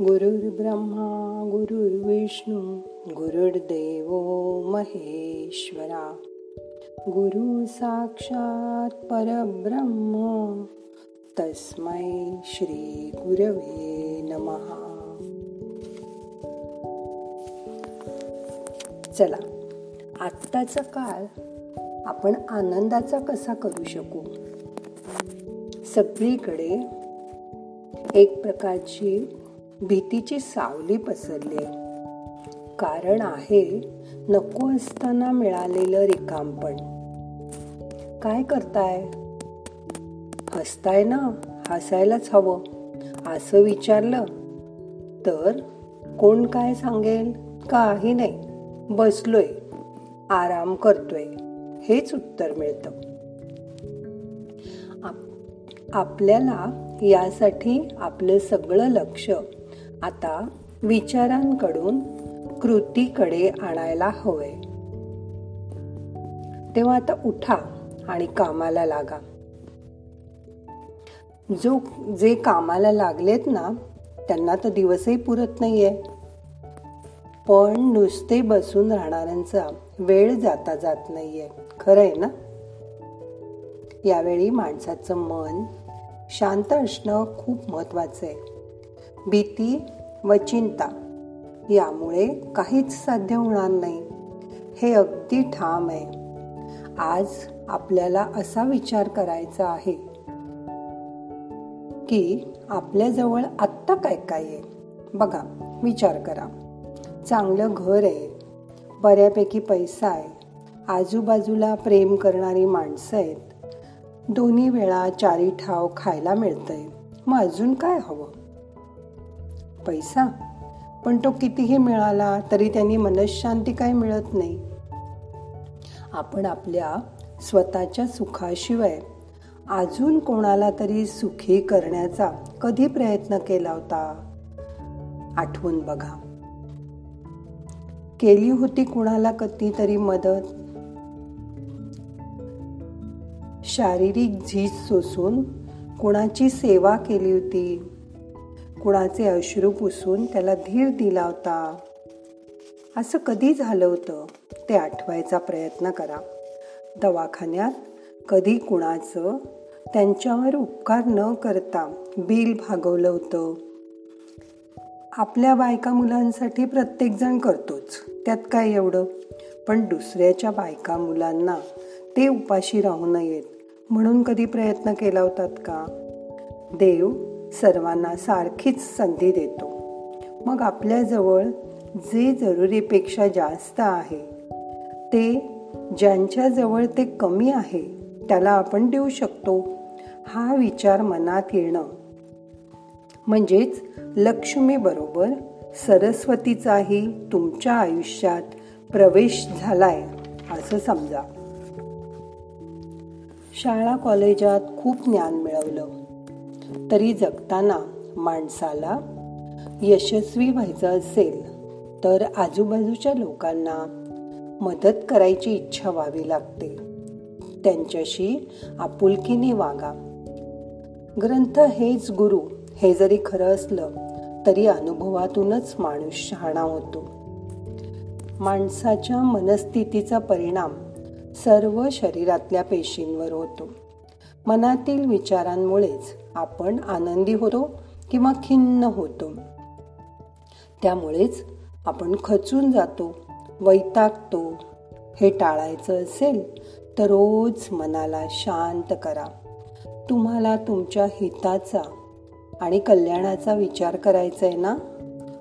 गुरुर्ब्रह्मा गुरुर्विष्णू गुरुर्देव महेश्वरा. गुरु साक्षात परब्रह्म तस्मै श्री गुरवे नमहा चला आत्ताचा काळ आपण आनंदाचा कसा करू शकू? सगळीकडे एक प्रकारची भीतीची सावली पसरली कारण आहे नको असताना मिळालेलं रिकामपण. काय करताय? हसताय ना? हसायलाच हवं. असं विचारलं तर कोण काय सांगेल? काही नाही. बसलोय. आराम करतोय. हेच उत्तर मिळतं. आपल्याला यासाठी आपलं सगळं लक्ष आता विचारांकडून कृतीकडे आणायला हवंय तेव्हा आता उठा आणि कामाला लागा. जो जे कामाला लागलेत ना त्यांना तर दिवसही पुरत नाहीये. पण नुसते बसून राहणाऱ्यांचा वेळ जाता जात नाहीये. खरंय ना? यावेळी माणसाचं मन शांत असणं खूप महत्वाचं आहे भीती व चिंता. यामुळे काहीच साध्य होणार नाही. हे अगदी ठाम आहे. आज आपल्याला असा विचार करायचा आहे की आपल्याजवळ आत्ता काय काय आहे? बघा विचार करा. चांगलं घर आहे. बऱ्यापैकी पैसा आहे. आजूबाजूला प्रेम करणारी माणसं आहेत. दोन्ही वेळा चारी ठाव खायला मिळतंय. मग अजून काय हवं? पैसा. पण तो कितीही मिळाला तरी त्यांनी मनशांती काय मिळत नाही. आपण आपल्या स्वतःच्या सुखाशिवाय अजून कोणाला तरी सुखी करण्याचा कधी प्रयत्न केला होता? आठवून बघा. केली होती कुणाला कधीतरी मदत? शारीरिक झीज सोसून कुणाची सेवा केली होती? कुणाचे अश्रू पुसून त्याला धीर दिला होता. असं कधी झालं होतं? ते आठवायचा प्रयत्न करा. दवाखान्यात कधी कुणाचं त्यांच्यावर उपकार न करता बिल भागवलं होतं. आपल्या बायका मुलांसाठी प्रत्येकजण करतोच. त्यात काय एवढं? पण दुसऱ्याच्या बायका मुलांना ते उपाशी राहू नयेत. म्हणून कधी प्रयत्न केला होतात का? देव सर्वांना सारखीच संधी देतो. मग आपल्याजवळ जे जरुरीपेक्षा जास्त आहे ते ज्यांच्याजवळ ते कमी आहे त्याला आपण देऊ शकतो हा विचार मनात येणं. म्हणजेच लक्ष्मीबरोबर सरस्वतीचाही तुमच्या आयुष्यात प्रवेश झालाय असं समजा. शाळा कॉलेजात खूप ज्ञान मिळवलं. तरी जगताना माणसाला यशस्वी व्हायचं असेल तर आजूबाजूच्या लोकांना मदत करायची इच्छा व्हावी लागते. त्यांच्याशी आपुलकीने वागा. ग्रंथ हेच गुरु हे जरी खरं असलं तरी अनुभवातूनच माणूस शहाणा होतो. माणसाच्या मनस्थितीचा परिणाम सर्व शरीरातल्या पेशींवर होतो. मनातील विचारांमुळेच आपण आनंदी होतो किंवा खिन्न होतो. त्यामुळेच आपण खचून जातो वैतागतो. हे टाळायचं असेल तर रोज मनाला शांत करा. तुम्हाला तुमच्या हिताचा आणि कल्याणाचा विचार करायचा आहे ना?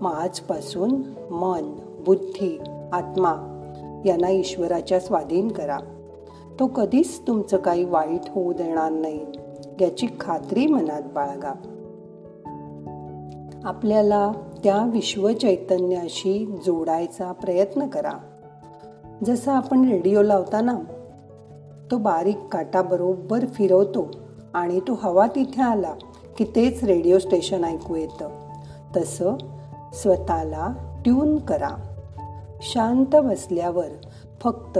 मग आजपासून मन बुद्धी आत्मा यांना ईश्वराच्या स्वाधीन करा. तो कधीच तुमचं काही वाईट होऊ देणार नाही. याची खात्री मनात बाळगा. आपल्याला त्या विश्व चैतन्याशी जोडायचा प्रयत्न करा. जसं आपण रेडिओ लावताना तो बारीक काटाबरोबर फिरवतो आणि तो हवा तिथे आला की तेच रेडिओ स्टेशन ऐकू येतं. तसं स्वतःला ट्यून करा. शांत बसल्यावर फक्त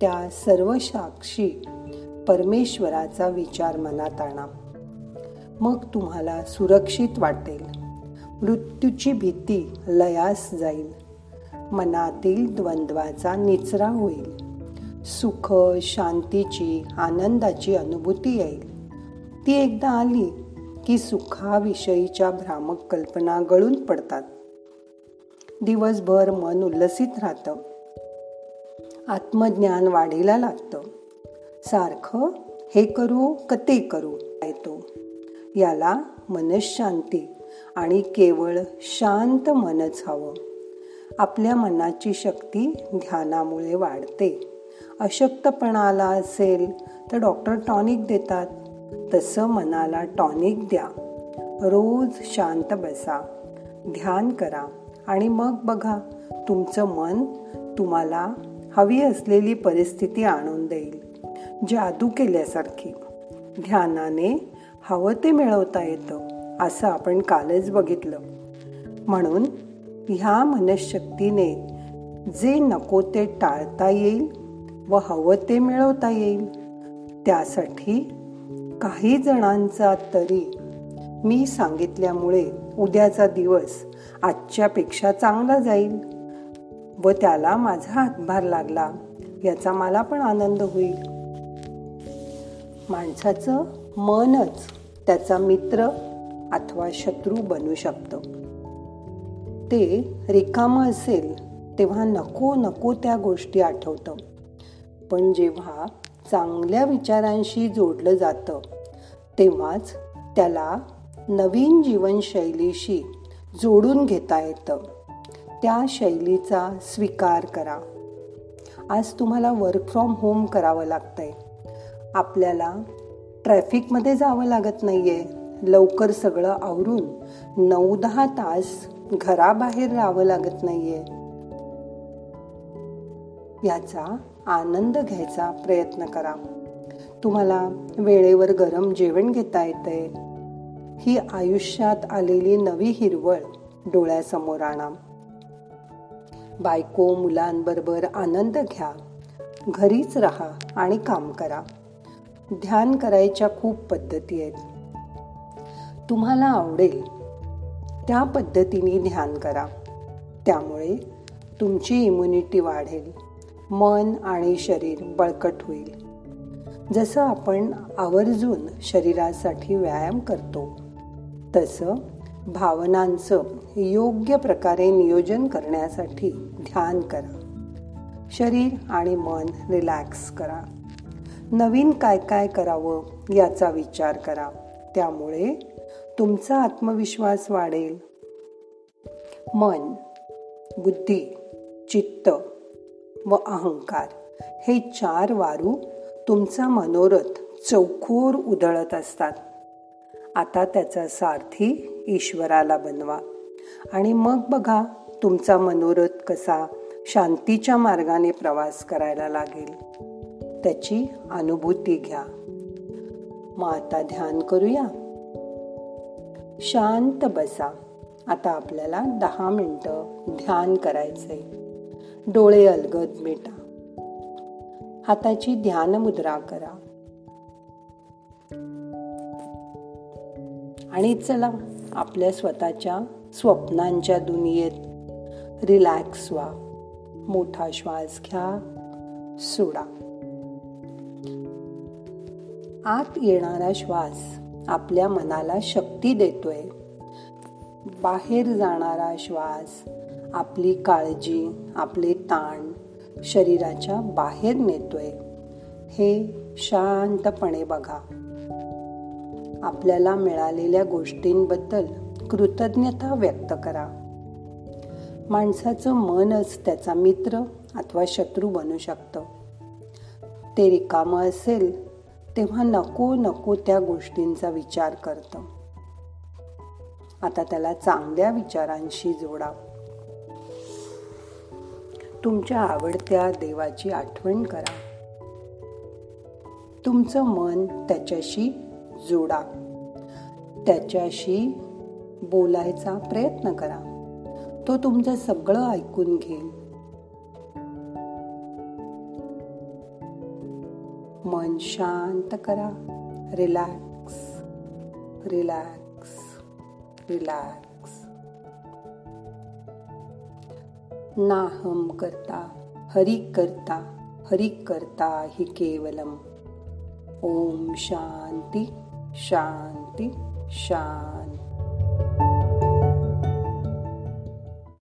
त्या सर्व साक्षी परमेश्वराचा विचार मनात आणा. मग तुम्हाला सुरक्षित वाटेल. मृत्यूची भीती लयास जाईल. मनातील द्वंद्वाचा निचरा होईल. सुख शांतीची आनंदाची अनुभूती येईल. ती एकदा आली की सुखाविषयीच्या भ्रामक कल्पना गळून पडतात. दिवसभर मन उल्लसित राहतं. आत्मज्ञान वाढीला लागतं. सारखं हे करू क ते करू? येतो. याला मनशांती आणि केवळ शांत मनच हवं. आपल्या मनाची शक्ती ध्यानामुळे वाढते. अशक्तपणाला असेल तर डॉक्टर टॉनिक देतात. तसं मनाला टॉनिक द्या. रोज शांत बसा. ध्यान करा आणि मग बघा तुमचं मन तुम्हाला हवी असलेली परिस्थिती आणून देईल. जादू केल्यासारखी. ध्यानाने हवं ते मिळवता येतं असं आपण कालच बघितलं. म्हणून ह्या मनशक्तीने जे नको ते टाळता येईल व हवं ते मिळवता येईल त्यासाठी काही जणांचा तरी मी सांगितल्यामुळे उद्याचा दिवस आजच्यापेक्षा चांगला जाईल व त्याला माझा हातभार लागला याचा मला पण आनंद होईल. माणसाचं मनच त्याचा मित्र अथवा शत्रू बनू शकतं. ते रिकामं असेल तेव्हा नको नको त्या गोष्टी आठवतं. पण जेव्हा चांगल्या विचारांशी जोडलं जातं तेव्हाच त्याला नवीन जीवनशैलीशी जोडून घेता येतं. त्या शैलीचा स्वीकार करा. आज तुम्हाला वर्क फ्रॉम होम करावं लागतंय. आपल्याला ट्रॅफिकमध्ये जावं लागत नाही आहे लवकर सगळं आवरून नऊ दहा तास घराबाहेर राहावं लागत नाही आहे याचा आनंद घ्यायचा प्रयत्न करा. तुम्हाला वेळेवर गरम जेवण घेता येते ही आयुष्यात आलेली नवी हिरवळ डोळ्यासमोर आणा. बायको मुलांबरोबर आनंद घ्या. घरीच राहा आणि काम करा. ध्यान करायच्या खूप पद्धती आहेत. तुम्हाला आवडेल. त्या पद्धतीने ध्यान करा. त्यामुळे तुमची इम्युनिटी वाढेल. मन आणि शरीर बळकट होईल. जसं आपण आवर्जून शरीरासाठी व्यायाम करतो तसं भावनांचं योग्य प्रकारे नियोजन करण्यासाठी ध्यान करा. शरीर आणि मन रिलॅक्स करा. नवीन काय काय करावं याचा विचार करा. त्यामुळे तुमचा आत्मविश्वास वाढेल. मन बुद्धी चित्त व अहंकार हे चार वारू तुमचा मनोरथ चौखोर उधळत असतात. आता त्याचा सारथी ईश्वराला बनवा आणि मग बघा तुमचा मनोरथ कसा शांतीच्या मार्गाने प्रवास करायला लागेल. त्याची अनुभूती घ्या. मग आता ध्यान करूया. शांत बसा. आता आपल्याला दहा मिनटं ध्यान करायचंय. डोळे अलगद मिटा. हाताची ध्यान मुद्रा करा. आणि चला आपल्या स्वतःच्या स्वप्नांच्या दुनियेत रिलॅक्स व्हा. मोठा श्वास घ्या. सोडा. आत येणारा श्वास आपल्या मनाला शक्ती देतोय. बाहेर जाणारा श्वास आपली काळजी आपले ताण शरीराच्या बाहेर नेतोय. हे शांतपणे बघा. आपल्याला मिळालेल्या गोष्टींबद्दल कृतज्ञता व्यक्त करा. माणसाचं मनच त्याचा मित्र अथवा शत्रू बनू शकतं. ते रिकामं असेल तेव्हा नको नको त्या गोष्टींचा विचार करतं. आता त्याला चांगल्या विचारांशी जोडा तुमच्या आवडत्या देवाची आठवण करा. तुमचं मन त्याच्याशी जोडा. त्याच्याशी बोलायचा प्रयत्न करा. तो तुमचं सगळं ऐकून घेईल. मन शांत करा. रिलॅक्स रिलॅक्स रिलॅक्स नाहम करता हरि करता हरी करता हि केवलम. ओम शांती शांती शांती.